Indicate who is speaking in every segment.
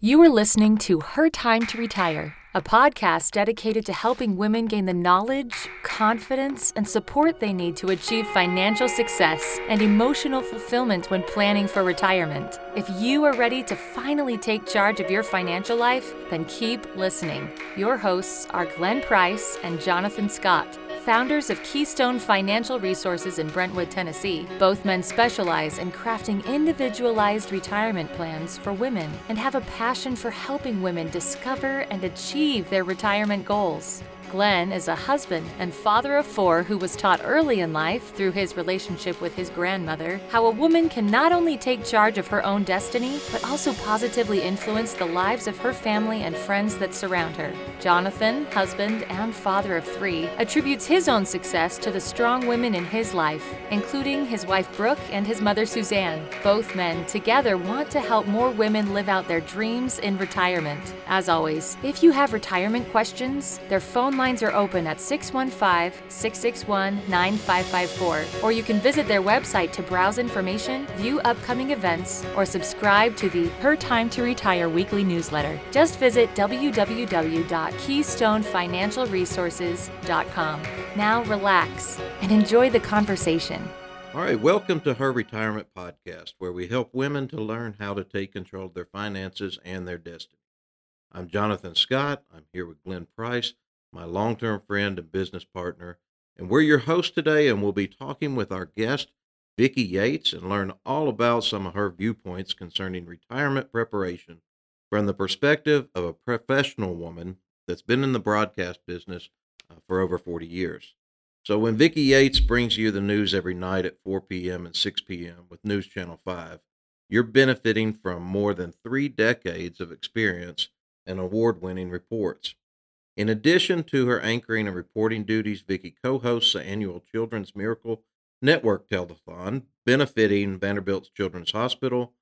Speaker 1: You are listening to Her Time to Retire, a podcast dedicated to helping women gain the knowledge, confidence, and support they need to achieve financial success and emotional fulfillment when planning for retirement. If you are ready to finally take charge of your financial life, then keep listening. Your hosts are Glenn Price and Jonathan Scott founders of Keystone Financial Resources in Brentwood, Tennessee. Both men specialize in crafting individualized retirement plans for women and have a passion for helping women discover and achieve their retirement goals. Glenn is a husband and father of four who was taught early in life through his relationship with his grandmother how a woman can not only take charge of her own destiny, but also positively influence the lives of her family and friends that surround her. Jonathan, husband and father of three, attributes his own success to the strong women in his life, including his wife Brooke and his mother Suzanne. Both men together want to help more women live out their dreams in retirement. As always, if you have retirement questions, their phone lines are open at 615 661 9554, or you can visit their website to browse information, view upcoming events, or subscribe to the Her Time to Retire weekly newsletter. Just visit www.keystonefinancialresources.com. Now relax and enjoy the conversation.
Speaker 2: All right, welcome to Her Retirement Podcast, where we help women to learn how to take control of their finances and their destiny. I'm Jonathan Scott. I'm here with Glenn Price my long term friend and business partner. And we're your hosts today, and we'll be talking with our guest, Vicki Yates, and learn all about some of her viewpoints concerning retirement preparation from the perspective of a professional woman that's been in the broadcast business uh, for over 40 years. So when Vicki Yates brings you the news every night at 4 p.m. and 6 p.m. with News Channel 5, you're benefiting from more than three decades of experience and award winning reports. In addition to her anchoring and reporting duties, Vicki co-hosts the annual Children's Miracle Network Telethon, benefiting Vanderbilt's Children's Hospital,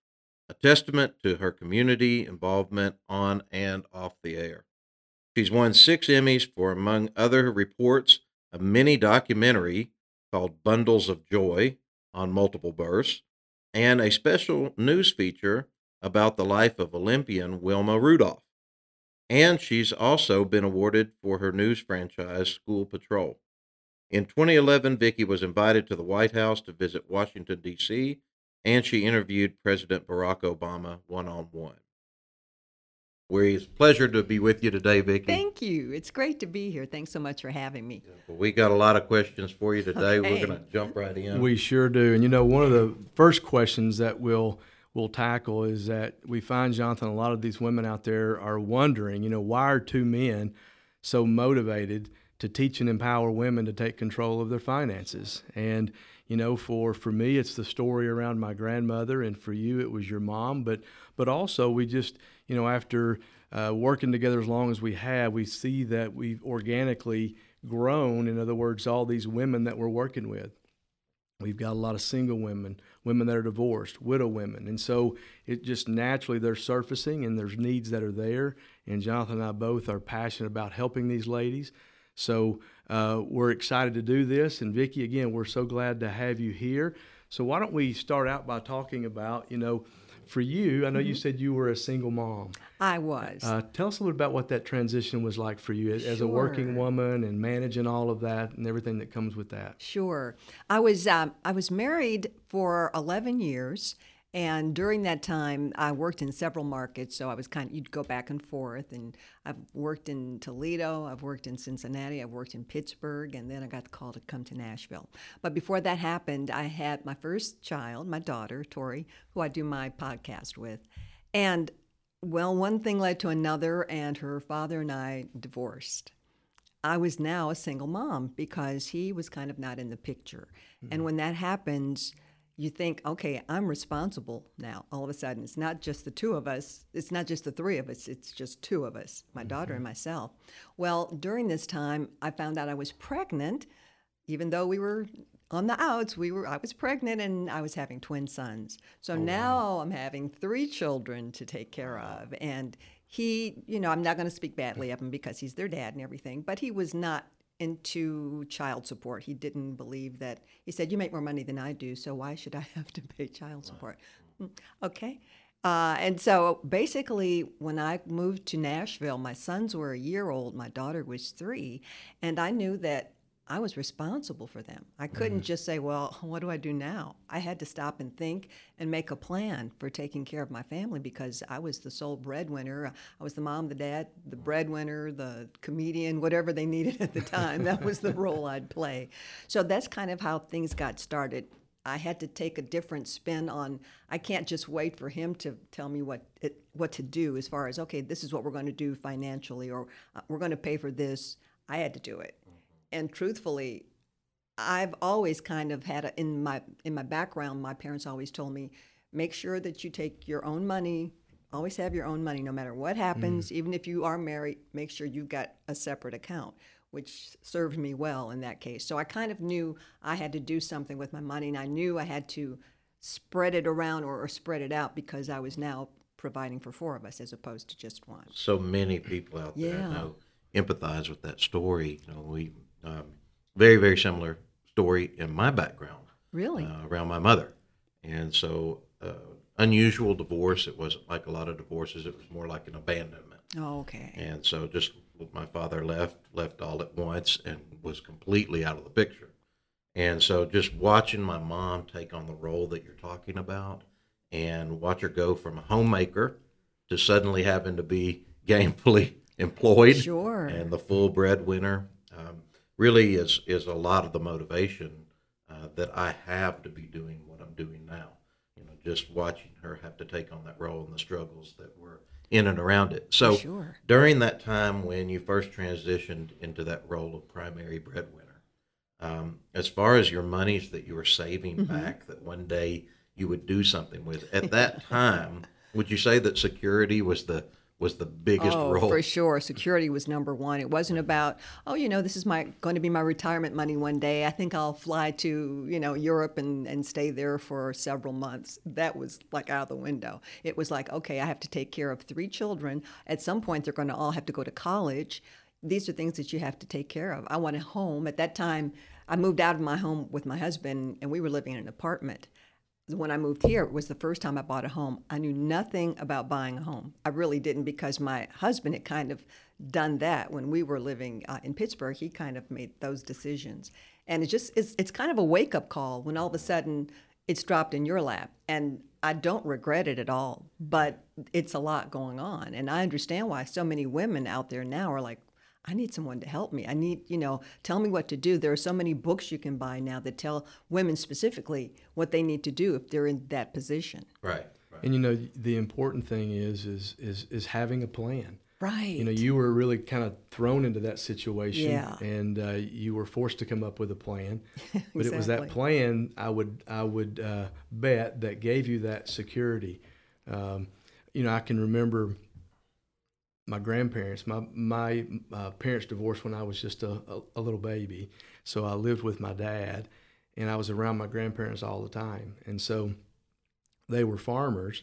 Speaker 2: a testament to her community involvement on and off the air. She's won six Emmys for, among other reports, a mini documentary called Bundles of Joy on multiple births, and a special news feature about the life of Olympian Wilma Rudolph and she's also been awarded for her news franchise, School Patrol. In 2011, Vicki was invited to the White House to visit Washington, D.C., and she interviewed President Barack Obama one on one. It's a pleasure to be with you today, Vicki.
Speaker 3: Thank you. It's great to be here. Thanks so much for having me.
Speaker 2: Yeah, well, we got a lot of questions for you today.
Speaker 3: Okay.
Speaker 2: We're going to jump right in.
Speaker 4: We sure do. And you know, one of the first questions that we'll we'll tackle is that we find, Jonathan, a lot of these women out there are wondering, you know, why are two men so motivated to teach and empower women to take control of their finances? And you know, for for me, it's the story around my grandmother, and for you, it was your mom. But but also, we just you know, after uh, working together as long as we have, we see that we've organically grown. In other words, all these women that we're working with. We've got a lot of single women, women that are divorced, widow women. And so it just naturally they're surfacing and there's needs that are there. And Jonathan and I both are passionate about helping these ladies. So uh, we're excited to do this. And Vicki, again, we're so glad to have you here. So why don't we start out by talking about, you know, for you, I know mm-hmm. you said you were a single mom.
Speaker 3: I was.
Speaker 4: Uh, tell us a little bit about what that transition was like for you as, sure. as, a working woman and managing all of that and everything that comes with that.
Speaker 3: Sure. I was um, I was married for 11 years and during that time, I worked in several markets. So I was kind of, you'd go back and forth. And I've worked in Toledo, I've worked in Cincinnati, I've worked in Pittsburgh, and then I got the call to come to Nashville. But before that happened, I had my first child, my daughter, Tori, who I do my podcast with. And well, one thing led to another, and her father and I divorced. I was now a single mom because he was kind of not in the picture. Mm-hmm. And when that happens, you think, okay, I'm responsible now. All of a sudden, it's not just the two of us, it's not just the three of us, it's just two of us, my mm-hmm. daughter and myself. Well, during this time, I found out I was pregnant, even though we were on the outs, we were I was pregnant and I was having twin sons. So oh, now wow. I'm having three children to take care of. And he, you know, I'm not going to speak badly of him because he's their dad and everything, but he was not into child support. He didn't believe that. He said, "You make more money than I do, so why should I have to pay child support?" Mm, okay. Uh, and so basically, when I moved to Nashville, my sons were a year old, my daughter was three, and I knew that I was responsible for them. I couldn't just say, well, what do I do now? I had to stop and think and make a plan for taking care of my family because I was the sole breadwinner. I was the mom, the dad, the breadwinner, the comedian, whatever they needed at the time. that was the role I'd play. So that's kind of how things got started. I had to take a different spin on. I can't just wait for him to tell me what it, what to do as far as okay, this is what we're going to do financially, or uh, we're going to pay for this. I had to do it and truthfully, I've always kind of had a, in my in my background. My parents always told me, make sure that you take your own money. Always have your own money, no matter what happens. Mm. Even if you are married, make sure you've got a separate account, which served me well in that case. So I kind of knew I had to do something with my money, and I knew I had to spread it around or, or spread it out because I was now providing for four of us as opposed to just one.
Speaker 2: So many people out there yeah. know empathize with that story. You know, we um, very, very similar story in my background.
Speaker 3: Really?
Speaker 2: Uh, around my mother. And so, uh, unusual divorce. It wasn't like a lot of divorces, it was more like an abandonment.
Speaker 3: Oh, okay.
Speaker 2: And so, just my father left, left all at once, and was completely out of the picture. And so, just watching my mom take on the role that you're talking about and watch her go from a homemaker to suddenly having to be gainfully employed
Speaker 3: sure.
Speaker 2: and the full breadwinner um, really is is a lot of the motivation uh, that I have to be doing what I'm doing now. You know, just watching her have to take on that role and the struggles that were in and around it. So
Speaker 3: sure.
Speaker 2: during that time when you first transitioned into that role of primary breadwinner, um, as far as your monies that you were saving mm-hmm. back, that one day you would do something with, at that time, would you say that security was the was the biggest
Speaker 3: oh,
Speaker 2: role.
Speaker 3: For sure. Security was number one. It wasn't about, oh, you know, this is my going to be my retirement money one day. I think I'll fly to, you know, Europe and, and stay there for several months. That was like out of the window. It was like, okay, I have to take care of three children. At some point they're going to all have to go to college. These are things that you have to take care of. I want a home. At that time, I moved out of my home with my husband and we were living in an apartment when I moved here, it was the first time I bought a home. I knew nothing about buying a home. I really didn't because my husband had kind of done that when we were living uh, in Pittsburgh. He kind of made those decisions, and it just it's it's kind of a wake up call when all of a sudden it's dropped in your lap. And I don't regret it at all, but it's a lot going on, and I understand why so many women out there now are like, I need someone to help me. I need, you know, tell me what to do. There are so many books you can buy now that tell women specifically what they need to do if they're in that position.
Speaker 2: Right. right.
Speaker 4: And you know, the important thing is is is is having a plan.
Speaker 3: Right.
Speaker 4: You know, you were really kind of thrown into that situation,
Speaker 3: yeah.
Speaker 4: and uh, you were forced to come up with a plan. exactly. But it was that plan I would I would uh, bet that gave you that security. Um, you know, I can remember my grandparents. My my uh, parents divorced when I was just a, a, a, little baby, so I lived with my dad, and I was around my grandparents all the time. And so they were farmers.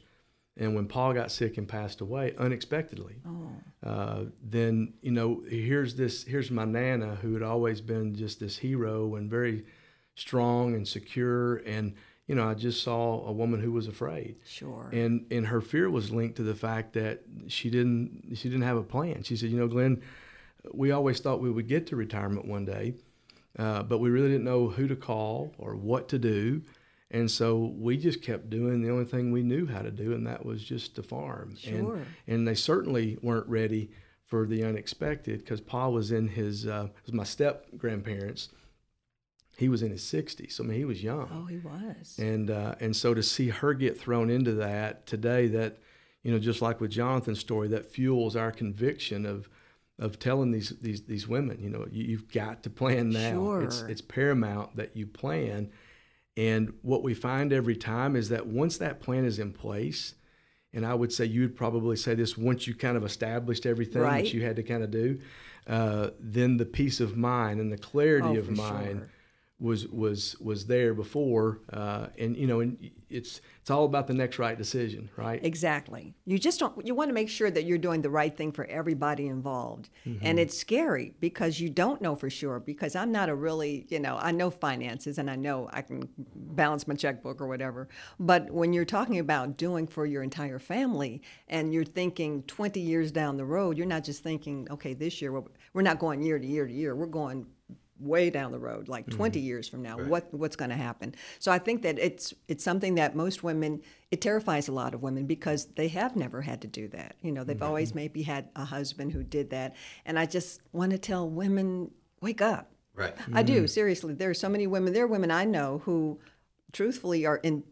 Speaker 4: And when Paul got sick and passed away unexpectedly,
Speaker 3: oh.
Speaker 4: uh, then you know here's this here's my nana who had always been just this hero and very strong and secure and you know, I just saw a woman who was afraid.
Speaker 3: Sure.
Speaker 4: And and her fear was linked to the fact that she didn't she didn't have a plan. She said, you know, Glenn, we always thought we would get to retirement one day, uh, but we really didn't know who to call or what to do. And so we just kept doing the only thing we knew how to do, and that was just to farm.
Speaker 3: Sure.
Speaker 4: And, and they certainly weren't ready for the unexpected because Paul was in his, uh, was my step grandparents he was in his 60s. So, I mean, he was young.
Speaker 3: Oh, he was.
Speaker 4: And uh, and so to see her get thrown into that today, that you know, just like with Jonathan's story, that fuels our conviction of of telling these these these women, you know, you, have got to plan now.
Speaker 3: Sure.
Speaker 4: It's it's paramount that you plan. And what we find every time is that once that plan is in place, and I would say you'd probably say this once you kind of established everything
Speaker 3: right.
Speaker 4: that you had to kind of do, uh, then the peace of mind and the clarity
Speaker 3: oh,
Speaker 4: of mind.
Speaker 3: Sure
Speaker 4: was was was there before, uh, and you know, and it's it's all about the next right decision, right?
Speaker 3: Exactly. You just don't. You want to make sure that you're doing the right thing for everybody involved, and it's scary because you don't know for sure. Because I'm not a really, you know, I know finances and I know I can balance my checkbook or whatever. But when you're talking about doing for your entire family, and you're thinking 20 years down the road, you're not just thinking, okay, this year we're, we're not going year to year to year. We're going way down the road, like mm-hmm. 20 years from now, what what's going to happen. So I think that it's it's something that most women it terrifies a lot of women because they have never had to do that. You know, they've mm-hmm. always maybe had a husband who did that, and I just want to tell women, wake up.
Speaker 2: Right.
Speaker 3: I do mm-hmm. seriously. There are so many women. There are women I know who, truthfully, are in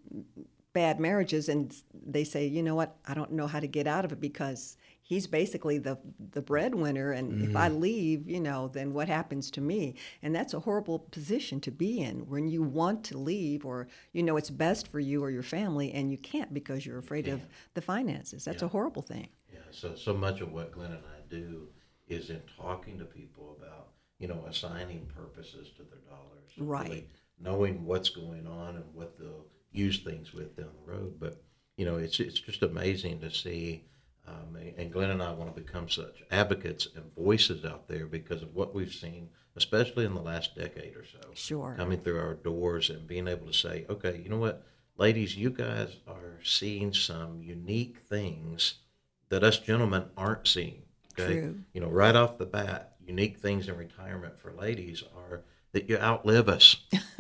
Speaker 3: bad marriages, and they say, you know what, I don't know how to get out of it because he's basically the the breadwinner, and if I mm. leave, you know, then what happens to me? And that's a horrible position to be in when you want to leave, or you know it's best for you or your family, and you can't because you're afraid of the finances. That's a horrible thing.
Speaker 2: Yeah. So so much of what Glenn and I do is in talking to people about you know assigning purposes to their dollars,
Speaker 3: Right.
Speaker 2: really knowing what's going on and what they'll use things with down the road. But you know, it's it's just amazing to see. Um, and Glenn and I want to become such advocates and voices out there because of what we've seen, especially in the last decade or so.
Speaker 3: Sure.
Speaker 2: Coming through our doors and being able to say, okay, you know what, ladies, you guys are seeing some unique things that us gentlemen aren't seeing. Okay.
Speaker 3: True.
Speaker 2: You know, right off the bat, unique things in retirement for ladies are that you outlive us.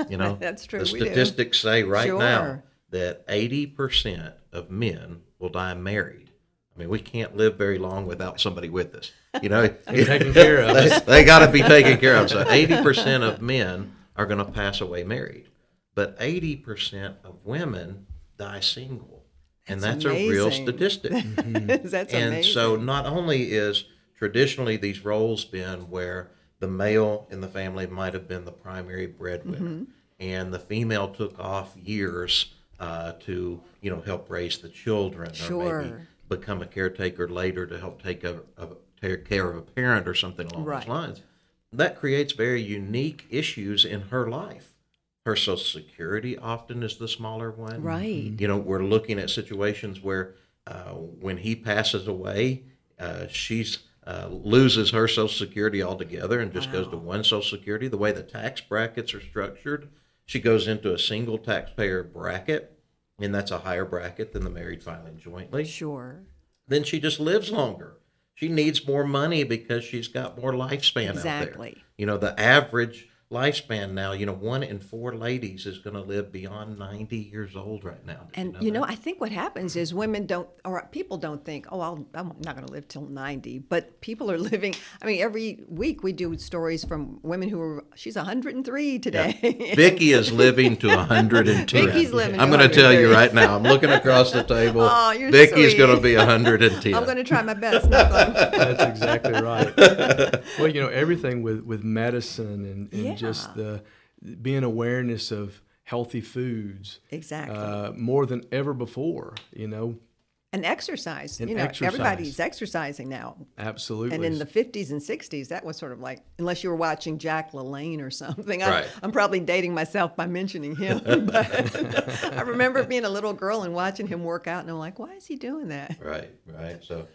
Speaker 2: You know,
Speaker 3: That's true,
Speaker 2: The
Speaker 3: we do.
Speaker 2: statistics say right now that 80% of men will die married. I mean, we can't live very long without somebody with us. You know,
Speaker 4: taken care of.
Speaker 2: they, they got to be taken care of. So 80% of men are going to pass away married, but 80% of women die single. And
Speaker 3: That's
Speaker 2: that's a real
Speaker 3: amazing.
Speaker 2: statistic.
Speaker 3: that's
Speaker 2: and
Speaker 3: amazing.
Speaker 2: so not only is traditionally these roles been where the male in the family might have been the primary breadwinner
Speaker 3: Mm-hmm.
Speaker 2: and the female took off years uh, to you know help raise the children or maybe
Speaker 3: Sure.
Speaker 2: Become a caretaker later to help take a, a take care of a parent or something along
Speaker 3: Right.
Speaker 2: those lines that creates very unique issues in her life her social security often is the smaller one
Speaker 3: right.
Speaker 2: you know, we're looking at situations where uh, when he passes away, uh, she's uh, loses her Social Security altogether and just goes to one Social Security. The way the tax brackets are structured, she goes into a single taxpayer bracket, and that's a higher bracket than the married filing jointly.
Speaker 3: Sure.
Speaker 2: Then she just lives longer. She needs more money because she's got more lifespan out there.
Speaker 3: Exactly.
Speaker 2: You know, the average lifespan now, you know, one in four ladies is going to live beyond 90 years old right now. Did
Speaker 3: And
Speaker 2: know
Speaker 3: you know. I think what happens is women don't, or people don't think, oh, I'll, I'm not going to live till 90. But people are living. I mean, every week we do stories from women who are. She's 103 today.
Speaker 2: Vicki is living to 110.
Speaker 3: Vicki's living
Speaker 2: I'm going to tell you right now. I'm looking across the table.
Speaker 3: Aw, you're
Speaker 2: Vicki's
Speaker 3: sweet.
Speaker 2: going to be 110.
Speaker 3: I'm going to try my best.
Speaker 4: That's exactly right. well, you know, everything with, with medicine and, and just
Speaker 3: Yeah.
Speaker 4: the being awareness of healthy foods
Speaker 3: exactly.
Speaker 4: uh, more than ever before. You know,
Speaker 3: and exercise.
Speaker 4: and
Speaker 3: you know,
Speaker 4: exercise.
Speaker 3: everybody's exercising now.
Speaker 4: absolutely.
Speaker 3: And in the 50s and 60s, that was sort of like, unless you were watching Jack LaLanne or something. I,
Speaker 2: Right.
Speaker 3: I'm probably dating myself by mentioning him. But I remember being a little girl and watching him work out, and I'm like, why is he doing that?
Speaker 2: Right, right. So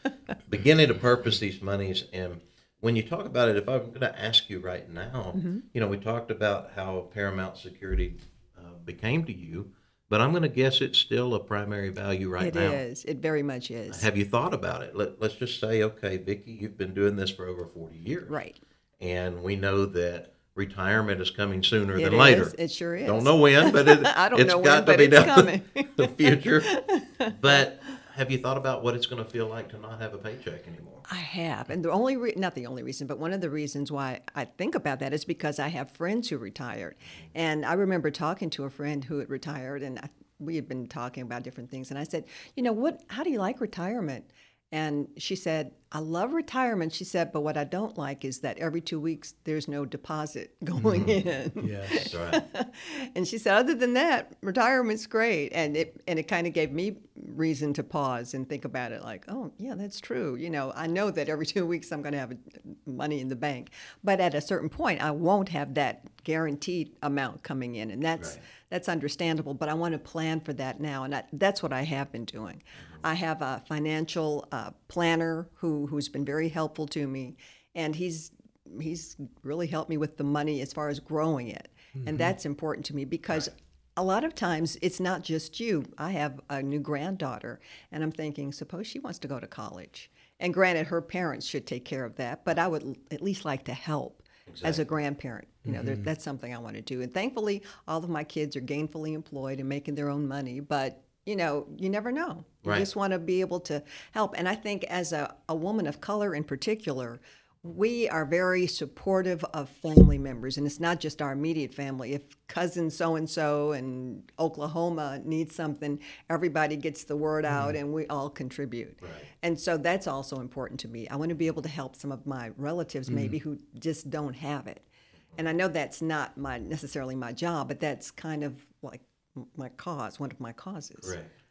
Speaker 2: beginning to purpose these monies. And when you talk about it, if I'm going to ask you right now,
Speaker 3: Mm-hmm.
Speaker 2: you know, we talked about how Paramount Security uh, became to you, but I'm going to guess it's still a primary value right
Speaker 3: It is.
Speaker 2: now.
Speaker 3: It is. It very much is.
Speaker 2: Have you thought about it? Let, let's just say, okay, Vicki, you've been doing this for over 40 years.
Speaker 3: right.
Speaker 2: and we know that retirement is coming sooner
Speaker 3: It
Speaker 2: than later.
Speaker 3: It sure is.
Speaker 2: Don't know when, but it,
Speaker 3: I don't
Speaker 2: it's
Speaker 3: know
Speaker 2: got
Speaker 3: when,
Speaker 2: to be
Speaker 3: it's
Speaker 2: down
Speaker 3: coming.
Speaker 2: the future. But have you thought about what it's going to feel like to not have a paycheck anymore?
Speaker 3: I have, and the only re- not the only reason, but one of the reasons why I think about that is because I have friends who retired, mm-hmm. and I remember talking to a friend who had retired, and I, we had been talking about different things, and I said, you know, what? How do you like retirement? And she said, I love retirement. She said, but what I don't like is that every two weeks there's no deposit going mm-hmm. in.
Speaker 4: Yes.
Speaker 2: Right.
Speaker 3: and she said, other than that, retirement's great. And it and it kind of gave me reason to pause and think about it. Like, oh yeah, that's true. You know, I know that every two weeks I'm going to have uh, money in the bank, but at a certain point, I won't have that guaranteed amount coming in, and that's
Speaker 2: Right.
Speaker 3: that's understandable. But I want to plan for that now, and I, that's what I have been doing. Mm-hmm. I have a financial uh, planner who who's been very helpful to me, and he's he's really helped me with the money as far as growing it, and mm-hmm. that's important to me because. A lot of times it's not just you. I have a new granddaughter, and I'm thinking, suppose she wants to go to college. And granted, her parents should take care of that, but I would l- at least like to help as a grandparent. You know, there, mm-hmm. that's something I want to do. And thankfully, all of my kids are gainfully employed and making their own money. But you know, you never know. You
Speaker 2: Right.
Speaker 3: just want to be able to help. And I think as a, a woman of color in particular, we are very supportive of family members. And it's not just our immediate family. If cousin so and so in Oklahoma needs something, everybody gets the word out and we all contribute. And so that's also important to me. I want to be able to help some of my relatives maybe who just don't have it. And I know that's not my necessarily my job, but that's kind of like my cause, one of my causes.
Speaker 2: Correct.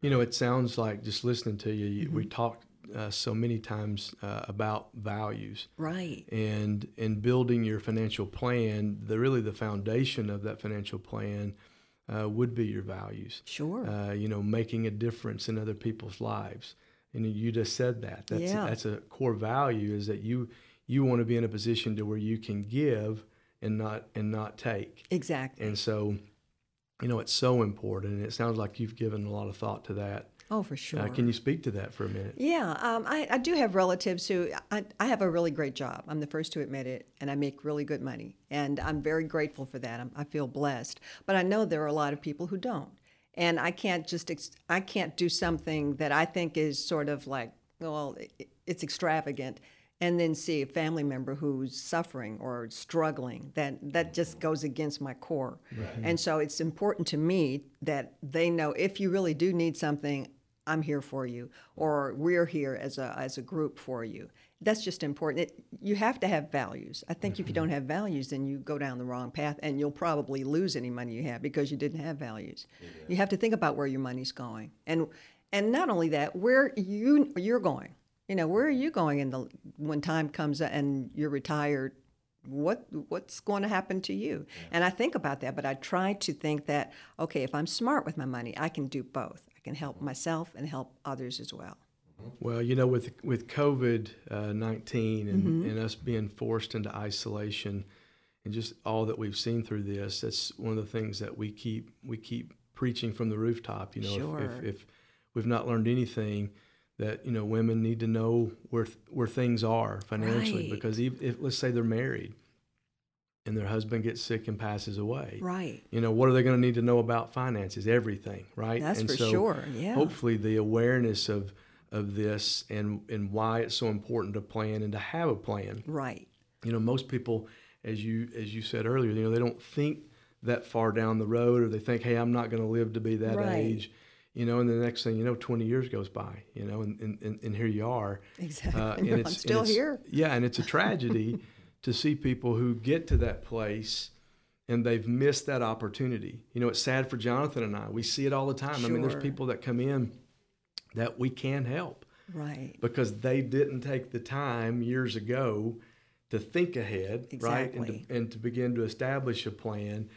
Speaker 4: You know, it sounds like just listening to you, you
Speaker 3: Mm-hmm.
Speaker 4: we talked uh, so many times uh, about values.
Speaker 3: Right.
Speaker 4: and in building your financial plan, the really the foundation of that financial plan uh, would be your values.
Speaker 3: Sure.
Speaker 4: Uh, you know, making a difference in other people's lives, and you just said that. That's
Speaker 3: Yeah.
Speaker 4: that's a core value is that you you want to be in a position to where you can give and not and not take.
Speaker 3: exactly.
Speaker 4: And so, you know, it's so important, and it sounds like you've given a lot of thought to that.
Speaker 3: Oh, for sure.
Speaker 4: Uh, can you speak to that for a minute?
Speaker 3: Yeah, um, I, I do have relatives who I, I have a really great job. I'm the first to admit it, and I make really good money, and I'm very grateful for that. I'm, I feel blessed, but I know there are a lot of people who don't, and I can't just ex- I can't do something that I think is sort of like well, it, it's extravagant, and then see a family member who's suffering or struggling. That that just goes against my core, and so it's important to me that they know if you really do need something. I'm here for you, or we're here as a as a group for you. That's just important. It, you have to have values. I think if you don't mm-hmm. have values, then you go down the wrong path, and you'll probably lose any money you have because you didn't have values. You have to think about where your money's going, and and not only that, where you you're going. You know, where are you going in the when time comes and you're retired? What what's going to happen to you? And I think about that, but I try to think that okay, if I'm smart with my money, I can do both. Can help myself and help others as well.
Speaker 4: Well, you know, with with COVID uh, nineteen and,
Speaker 3: Mm-hmm.
Speaker 4: and us being forced into isolation, and just all that we've seen through this, that's one of the things that we keep we keep preaching from the rooftop. You know, if,
Speaker 3: Sure.
Speaker 4: if, if we've not learned anything, that you know, women need to know where th- where things are financially,
Speaker 3: Right.
Speaker 4: because if, if let's say they're married, and their husband gets sick and passes away,
Speaker 3: Right.
Speaker 4: you know, what are they going to need to know about finances? Everything, right?
Speaker 3: That's
Speaker 4: and
Speaker 3: for
Speaker 4: so
Speaker 3: sure, yeah.
Speaker 4: Hopefully, the awareness of of this and and why it's so important to plan and to have a plan.
Speaker 3: Right.
Speaker 4: You know, most people, as you as you said earlier, you know, they don't think that far down the road, or they think, hey, I'm not going to live to be that
Speaker 3: Right.
Speaker 4: age. You know, and the next thing you know, 20 years goes by. You know, and and, and, and here you are.
Speaker 3: Exactly.
Speaker 4: Uh,
Speaker 3: I know, I'm still
Speaker 4: it's-
Speaker 3: here.
Speaker 4: Yeah, and it's a tragedy to see people who get to that place and they've missed that opportunity. You know, it's sad for Jonathan and I. We see it all the time. I mean, there's people that come in that we can help
Speaker 3: Right.
Speaker 4: because they didn't take the time years ago to think ahead, right, and to, and to begin to establish a plan.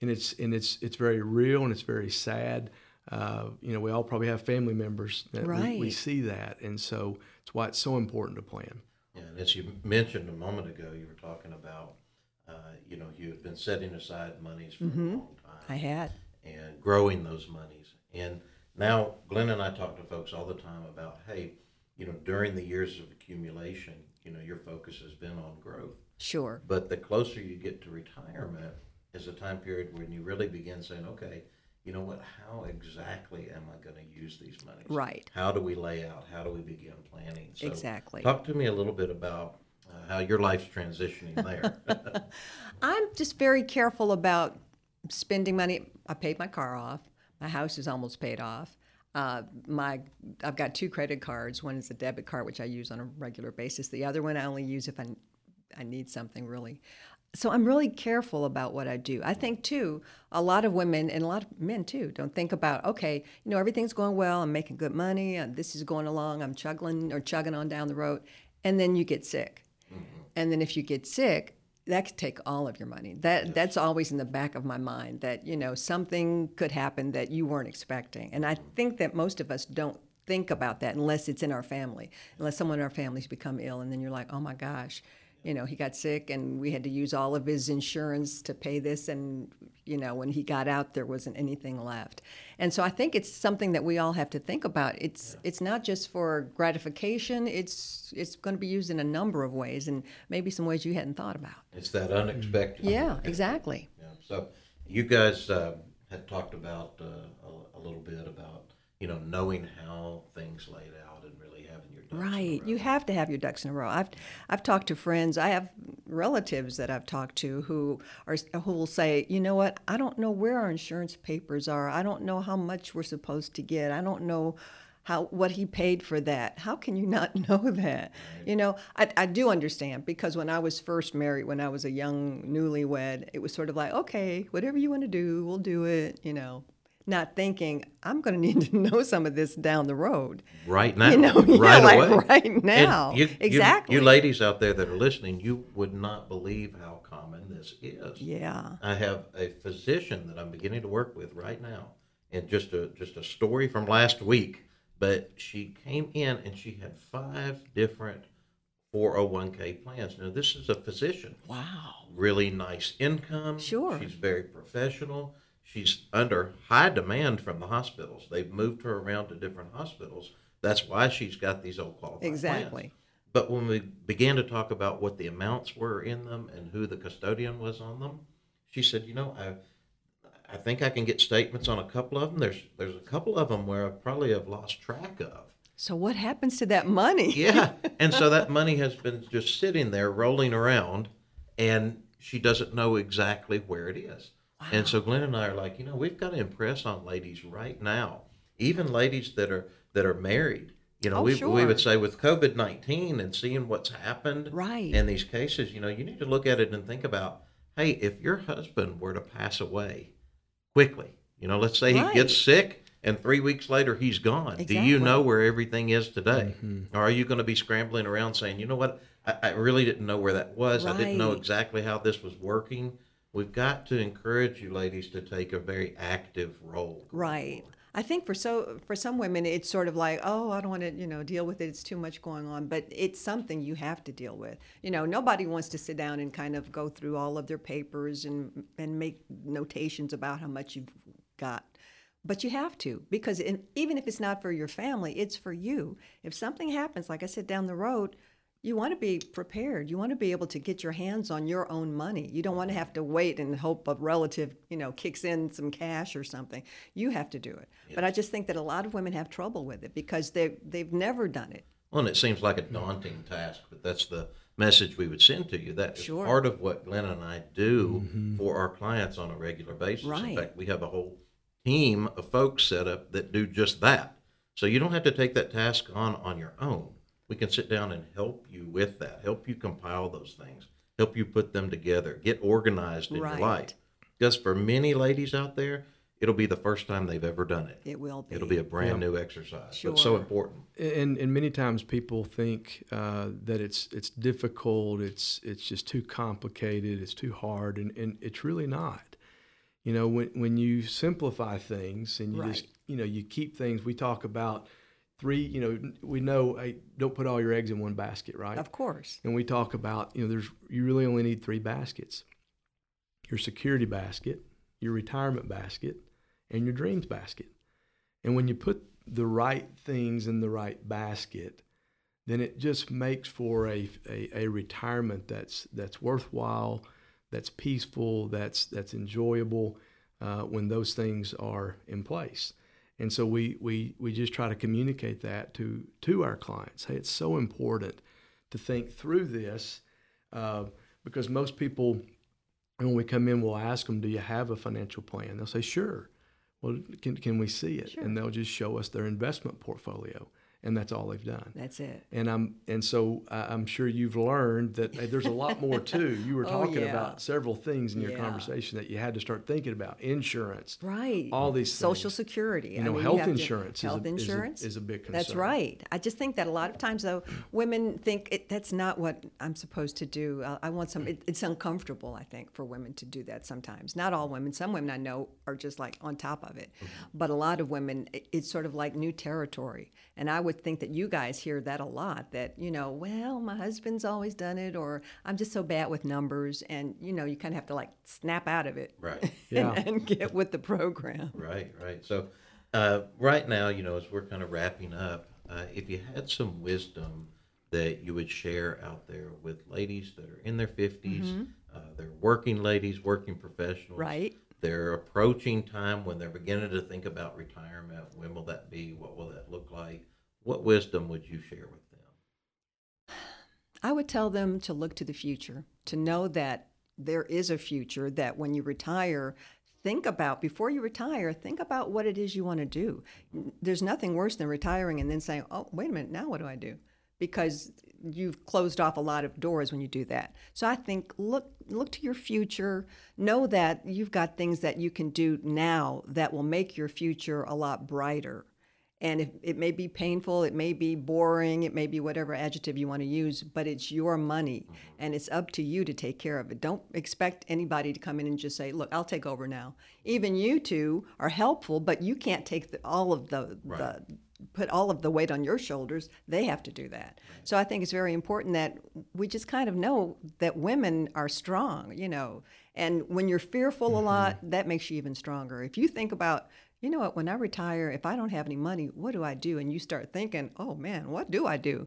Speaker 4: And it's and it's it's very real and it's very sad. Uh, you know, we all probably have family members that we, we see that, and so it's why it's so important to plan.
Speaker 2: Yeah, and as you mentioned a moment ago, you were talking about, uh, you know, you had been setting aside monies for a long time
Speaker 3: I had.
Speaker 2: and growing those monies. And now Glenn and I talk to folks all the time about, hey, you know, during the years of accumulation, you know, your focus has been on growth.
Speaker 3: Sure.
Speaker 2: But the closer you get to retirement is a time period when you really begin saying, okay, you know what, how exactly am I going to use these monies?
Speaker 3: Right.
Speaker 2: How do we lay out? How do we begin planning? So
Speaker 3: Exactly.
Speaker 2: Talk to me a little bit about uh, how your life's transitioning there.
Speaker 3: I'm just very careful about spending money. I paid my car off. My house is almost paid off. Uh, my I've got two credit cards. One is a debit card, which I use on a regular basis. The other one I only use if I I need something really. So I'm really careful about what I do. I think too, a lot of women and a lot of men too don't think about okay, you know everything's going well. I'm making good money. And this is going along. I'm chugging or chugging on down the road, and then you get sick. Mm-hmm. And then if you get sick, that could take all of your money. That yes. that's always in the back of my mind that you know something could happen that you weren't expecting, and I think that most of us don't think about that unless it's in our family, unless someone in our families become ill, and then you're like, oh my gosh, you know, he got sick and we had to use all of his insurance to pay this. And, you know, when he got out, there wasn't anything left. And so I think it's something that we all have to think about. It's yeah. it's not just for gratification. It's it's going to be used in a number of ways and maybe some ways you hadn't thought about.
Speaker 2: It's that unexpected.
Speaker 3: Yeah, exactly.
Speaker 2: Yeah. So you guys uh, had talked about uh, a, a little bit about, you know, knowing how things laid out and really having your ducks.
Speaker 3: Right. You have to have your ducks in a row. I've I've talked to friends. I have relatives that I've talked to who are who will say, "You know what? I don't know where our insurance papers are. I don't know how much we're supposed to get. I don't know how what he paid for that. How can you not know that? Right. You know, I, I do understand because when I was first married, when I was a young newlywed, it was sort of like, okay, whatever you want to do, we'll do it. You know, not thinking I'm going to need to know some of this down the road.
Speaker 2: Right now,
Speaker 3: you know,
Speaker 2: right
Speaker 3: yeah,
Speaker 2: away,
Speaker 3: like right now.
Speaker 2: You,
Speaker 3: exactly.
Speaker 2: You, you, ladies out there that are listening, you would not believe how common this is.
Speaker 3: Yeah.
Speaker 2: I have a physician that I'm beginning to work with right now, and just a just a story from last week. But she came in and she had five different 401k plans. Now this is a physician.
Speaker 3: Wow.
Speaker 2: Really nice income.
Speaker 3: Sure.
Speaker 2: She's very professional she's under high demand from the hospitals. They've moved her around to different hospitals. That's why she's got these old qualified
Speaker 3: exactly.
Speaker 2: Plans. But when we began to talk about what the amounts were in them and who the custodian was on them, she said, "You know, I, I think I can get statements on a couple of them. There's there's a couple of them where I probably have lost track of."
Speaker 3: So what happens to that money?
Speaker 2: yeah, and so that money has been just sitting there rolling around, and she doesn't know exactly where it is. Wow. And so Glenn and I are like, you know, we've got to impress on ladies right now, even ladies that are that are married. You know,
Speaker 3: oh,
Speaker 2: we
Speaker 3: sure.
Speaker 2: we would say with COVID nineteen and seeing what's happened
Speaker 3: right.
Speaker 2: in these cases, you know, you need to look at it and think about, hey, if your husband were to pass away quickly, you know, let's say right. he gets sick and three weeks later he's gone. Exactly. Do you know where everything is today? Mm-hmm. Or are you going to be scrambling around saying, you know what, I, I really didn't know where that was. Right. I didn't know exactly how this was working we've got to encourage you ladies to take a very active role.
Speaker 3: Right. I think for so for some women it's sort of like, oh, I don't want to, you know, deal with it. It's too much going on, but it's something you have to deal with. You know, nobody wants to sit down and kind of go through all of their papers and and make notations about how much you've got. But you have to because in, even if it's not for your family, it's for you. If something happens, like I said down the road, you want to be prepared. You want to be able to get your hands on your own money. You don't want to have to wait and hope a relative, you know, kicks in some cash or something. You have to do it. Yes. But I just think that a lot of women have trouble with it because they they've never done it.
Speaker 2: Well, and it seems like a daunting task, but that's the message we would send to you. That is
Speaker 3: sure.
Speaker 2: part of what Glenn and I do mm-hmm. for our clients on a regular basis.
Speaker 3: Right.
Speaker 2: In fact, we have a whole team of folks set up that do just that. So you don't have to take that task on on your own we can sit down and help you with that, help you compile those things, help you put them together, get organized in
Speaker 3: right.
Speaker 2: your life. Because for many ladies out there, it'll be the first time they've ever done it.
Speaker 3: It will be.
Speaker 2: It'll be a brand yeah. new exercise. Sure. But so important.
Speaker 4: And and many times people think uh, that it's it's difficult. It's it's just too complicated. It's too hard, and, and it's really not. You know, when when you simplify things and you
Speaker 3: right.
Speaker 4: just you know you keep things. We talk about three you know we know hey, don't put all your eggs in one basket right?
Speaker 3: Of course.
Speaker 4: And we talk about you know there's you really only need three baskets. Your security basket your retirement basket and your dreams basket. And when you put the right things in the right basket then it just makes for a, a, a retirement that's that's worthwhile that's peaceful that's that's enjoyable uh, when those things are in place and so we, we, we just try to communicate that to, to our clients. Hey, it's so important to think through this uh, because most people, when we come in, we'll ask them, Do you have a financial plan? They'll say, Sure. well, can, can we see it? And they'll just show us their investment portfolio. And that's all they've done.
Speaker 3: That's it.
Speaker 4: And I'm and so I- I'm sure you've learned that there's a lot more too. You were
Speaker 3: Oh,
Speaker 4: talking
Speaker 3: yeah.
Speaker 4: about several things in your
Speaker 3: Yeah.
Speaker 4: conversation that you had to start thinking about: insurance,
Speaker 3: Right.
Speaker 4: all these
Speaker 3: Social
Speaker 4: things.
Speaker 3: security.
Speaker 4: You
Speaker 3: I
Speaker 4: know,
Speaker 3: mean,
Speaker 4: health
Speaker 3: to-
Speaker 4: insurance is a-
Speaker 3: health
Speaker 4: is a-
Speaker 3: insurance
Speaker 4: is a big concern.
Speaker 3: That's right. I just think that a lot of times, though, women think it, that's not what I'm supposed to do. Uh, I want some. It, it's uncomfortable, I think, for women to do that sometimes. Not all women. Some women I know are just like on top of it, but a lot of women, it, it's sort of like new territory. And I would think that you guys hear that a lot. That you know, well, my husband's always done it, or I'm just so bad with numbers, and you know, you kind of have to like snap out of it,
Speaker 2: Right.
Speaker 4: Yeah.
Speaker 3: and, and get with the program.
Speaker 2: Right, right. So, uh, right now, you know, as we're kind of wrapping up, uh, if you had some wisdom that you would share out there with ladies that are in their 50s, uh, they're working ladies, working professionals.
Speaker 3: Right.
Speaker 2: They're approaching time when they're beginning to think about retirement. When will that be? What will that look like? What wisdom would you share with them?
Speaker 3: I would tell them to look to the future, to know that there is a future, that when you retire, think about, before you retire, think about what it is you want to do. There's nothing worse than retiring and then saying, oh, wait a minute, now what do I do? Because you've closed off a lot of doors when you do that. So I think look look to your future. Know that you've got things that you can do now that will make your future a lot brighter. And it, it may be painful, it may be boring, it may be whatever adjective you want to use, but it's your money mm-hmm. and it's up to you to take care of it. Don't expect anybody to come in and just say, Look, I'll take over now. Even you two are helpful, but you can't take the, all of the, the put all of the weight on your shoulders. They have to do that. So I think it's very important that we just kind of know that women are strong, you know. And when you're fearful a mm-hmm. lot, that makes you even stronger. If you think about you know what, when I retire, if I don't have any money, what do I do? And you start thinking, oh man, what do I do?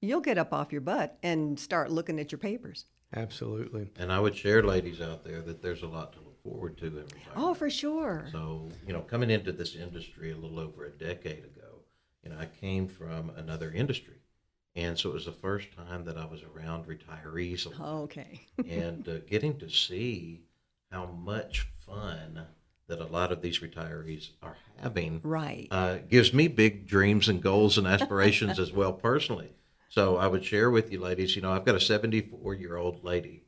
Speaker 3: You'll get up off your butt and start looking at your papers.
Speaker 4: Absolutely.
Speaker 2: And I would share, ladies out there, that there's a lot to look forward to in retirement.
Speaker 3: Oh, for sure.
Speaker 2: So, you know, coming into this industry a little over a decade ago, you know, I came from another industry. And so it was the first time that I was around retirees a.
Speaker 3: Okay.
Speaker 2: and uh, getting to see how much fun that a lot of these retirees are having
Speaker 3: Right.
Speaker 2: uh, gives me big dreams and goals and aspirations as well personally. So I would share with you, ladies. You know, I've got a 74 year old lady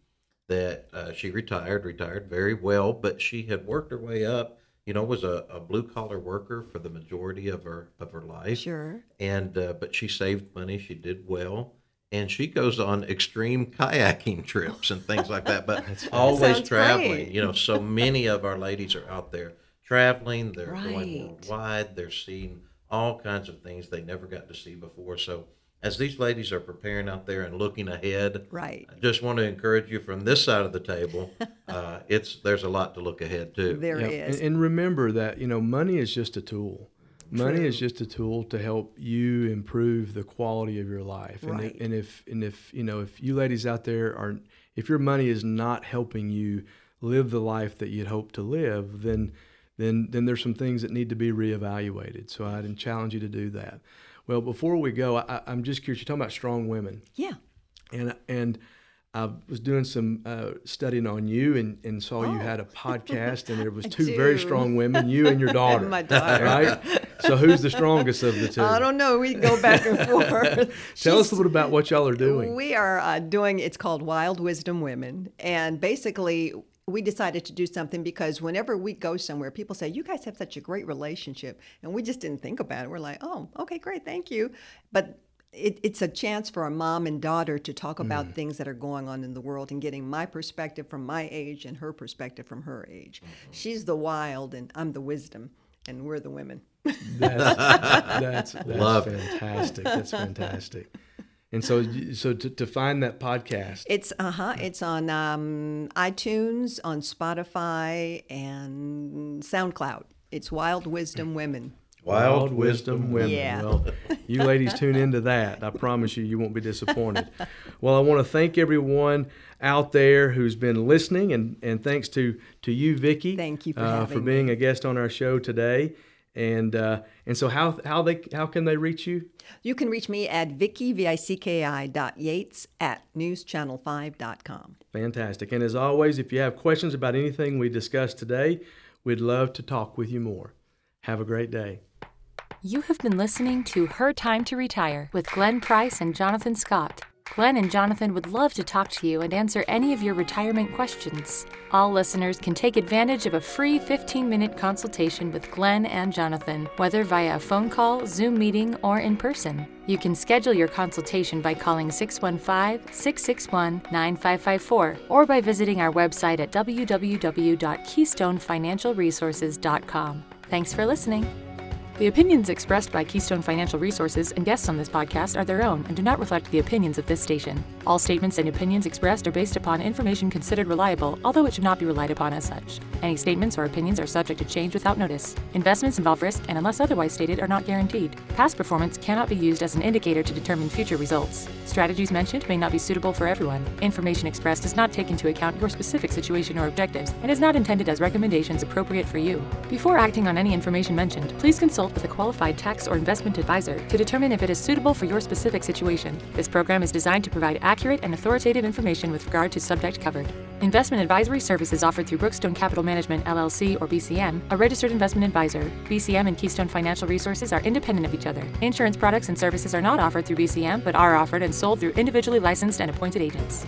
Speaker 2: that uh, she retired, retired very well, but she had worked her way up. You know, was a, a blue collar worker for the majority of her of her life,
Speaker 3: Sure.
Speaker 2: and uh, but she saved money. She did well, and she goes on extreme kayaking trips and things like that. But always traveling.
Speaker 3: great.
Speaker 2: You know, so many of our ladies are out there traveling. They're
Speaker 3: Right.
Speaker 2: going worldwide. They're seeing all kinds of things they never got to see before. So as these ladies are preparing out there and looking ahead,
Speaker 3: Right.
Speaker 2: I just want to encourage you from this side of the table. Uh, it's there's a lot to look ahead to.
Speaker 3: There
Speaker 4: Yeah,
Speaker 3: is.
Speaker 4: And, and remember that you know money is just a tool. Money
Speaker 3: True.
Speaker 4: is just a tool to help you improve the quality of your life. And, if, and if and if you know if you ladies out there are if your money is not helping you live the life that you'd hope to live, then then then there's some things that need to be reevaluated. So I'd challenge you to do that. Well, before we go, I, I'm just curious. You're talking about strong women
Speaker 3: yeah.
Speaker 4: and and I was doing some uh, studying on you and, and saw you
Speaker 3: Oh.
Speaker 4: had a podcast and there was two very strong women, you and your daughter.
Speaker 3: My daughter.
Speaker 4: Right? So who's the strongest of the two?
Speaker 3: I don't know. We go back and forth.
Speaker 4: Tell us a little bit about what y'all are doing.
Speaker 3: We are uh, doing, it's called Wild Wisdom Women. And basically, we decided to do something because whenever we go somewhere, people say, You guys have such a great relationship. And we just didn't think about it. We're like, Oh, okay, great, thank you. But it, it's a chance for a mom and daughter to talk about
Speaker 4: Mm.
Speaker 3: things that are going on in the world and getting my perspective from my age and her perspective from her age.
Speaker 4: Mm-hmm.
Speaker 3: She's the wild, and I'm the wisdom, and we're the women.
Speaker 4: That's that's, that's
Speaker 2: Love it.
Speaker 4: fantastic. That's fantastic. And so so to, to find that podcast,
Speaker 3: It's uh huh. It's on um, iTunes, on Spotify, and SoundCloud. It's Wild Wisdom Women.
Speaker 2: Wild Wisdom Women.
Speaker 3: Yeah.
Speaker 4: Well, you ladies tune into that. I promise you, you won't be disappointed. Well, I want to thank everyone out there who's been listening, and, and thanks to, to you, Vicki.
Speaker 3: Thank you for
Speaker 4: uh, for being a guest on our show today. And uh, and so how how they how can they reach you?
Speaker 3: You can reach me at Vicki V I C K I dot Yates at newschannel5.com.
Speaker 4: Fantastic. And as always, if you have questions about anything we discussed today, we'd love to talk with you more. Have a great day.
Speaker 1: You have been listening to Her Time to Retire with Glenn Price and Jonathan Scott. Glenn and Jonathan would love to talk to you and answer any of your retirement questions. All listeners can take advantage of a free 15 minute consultation with Glenn and Jonathan, whether via a phone call, Zoom meeting, or in person. You can schedule your consultation by calling 615 661 9554 or by visiting our website at www.keystonefinancialresources.com. Thanks for listening. The opinions expressed by Keystone Financial Resources and guests on this podcast are their own and do not reflect the opinions of this station. All statements and opinions expressed are based upon information considered reliable, although it should not be relied upon as such. Any statements or opinions are subject to change without notice. Investments involve risk and, unless otherwise stated, are not guaranteed. Past performance cannot be used as an indicator to determine future results. Strategies mentioned may not be suitable for everyone. Information expressed does not take into account your specific situation or objectives and is not intended as recommendations appropriate for you. Before acting on any information mentioned, please consult with a qualified tax or investment advisor to determine if it is suitable for your specific situation. This program is designed to provide accurate and authoritative information with regard to subject covered. Investment advisory services offered through Brookstone Capital Management LLC or BCM, a registered investment advisor. BCM and Keystone Financial Resources are independent of each other. Insurance products and services are not offered through BCM but are offered and sold through individually licensed and appointed agents.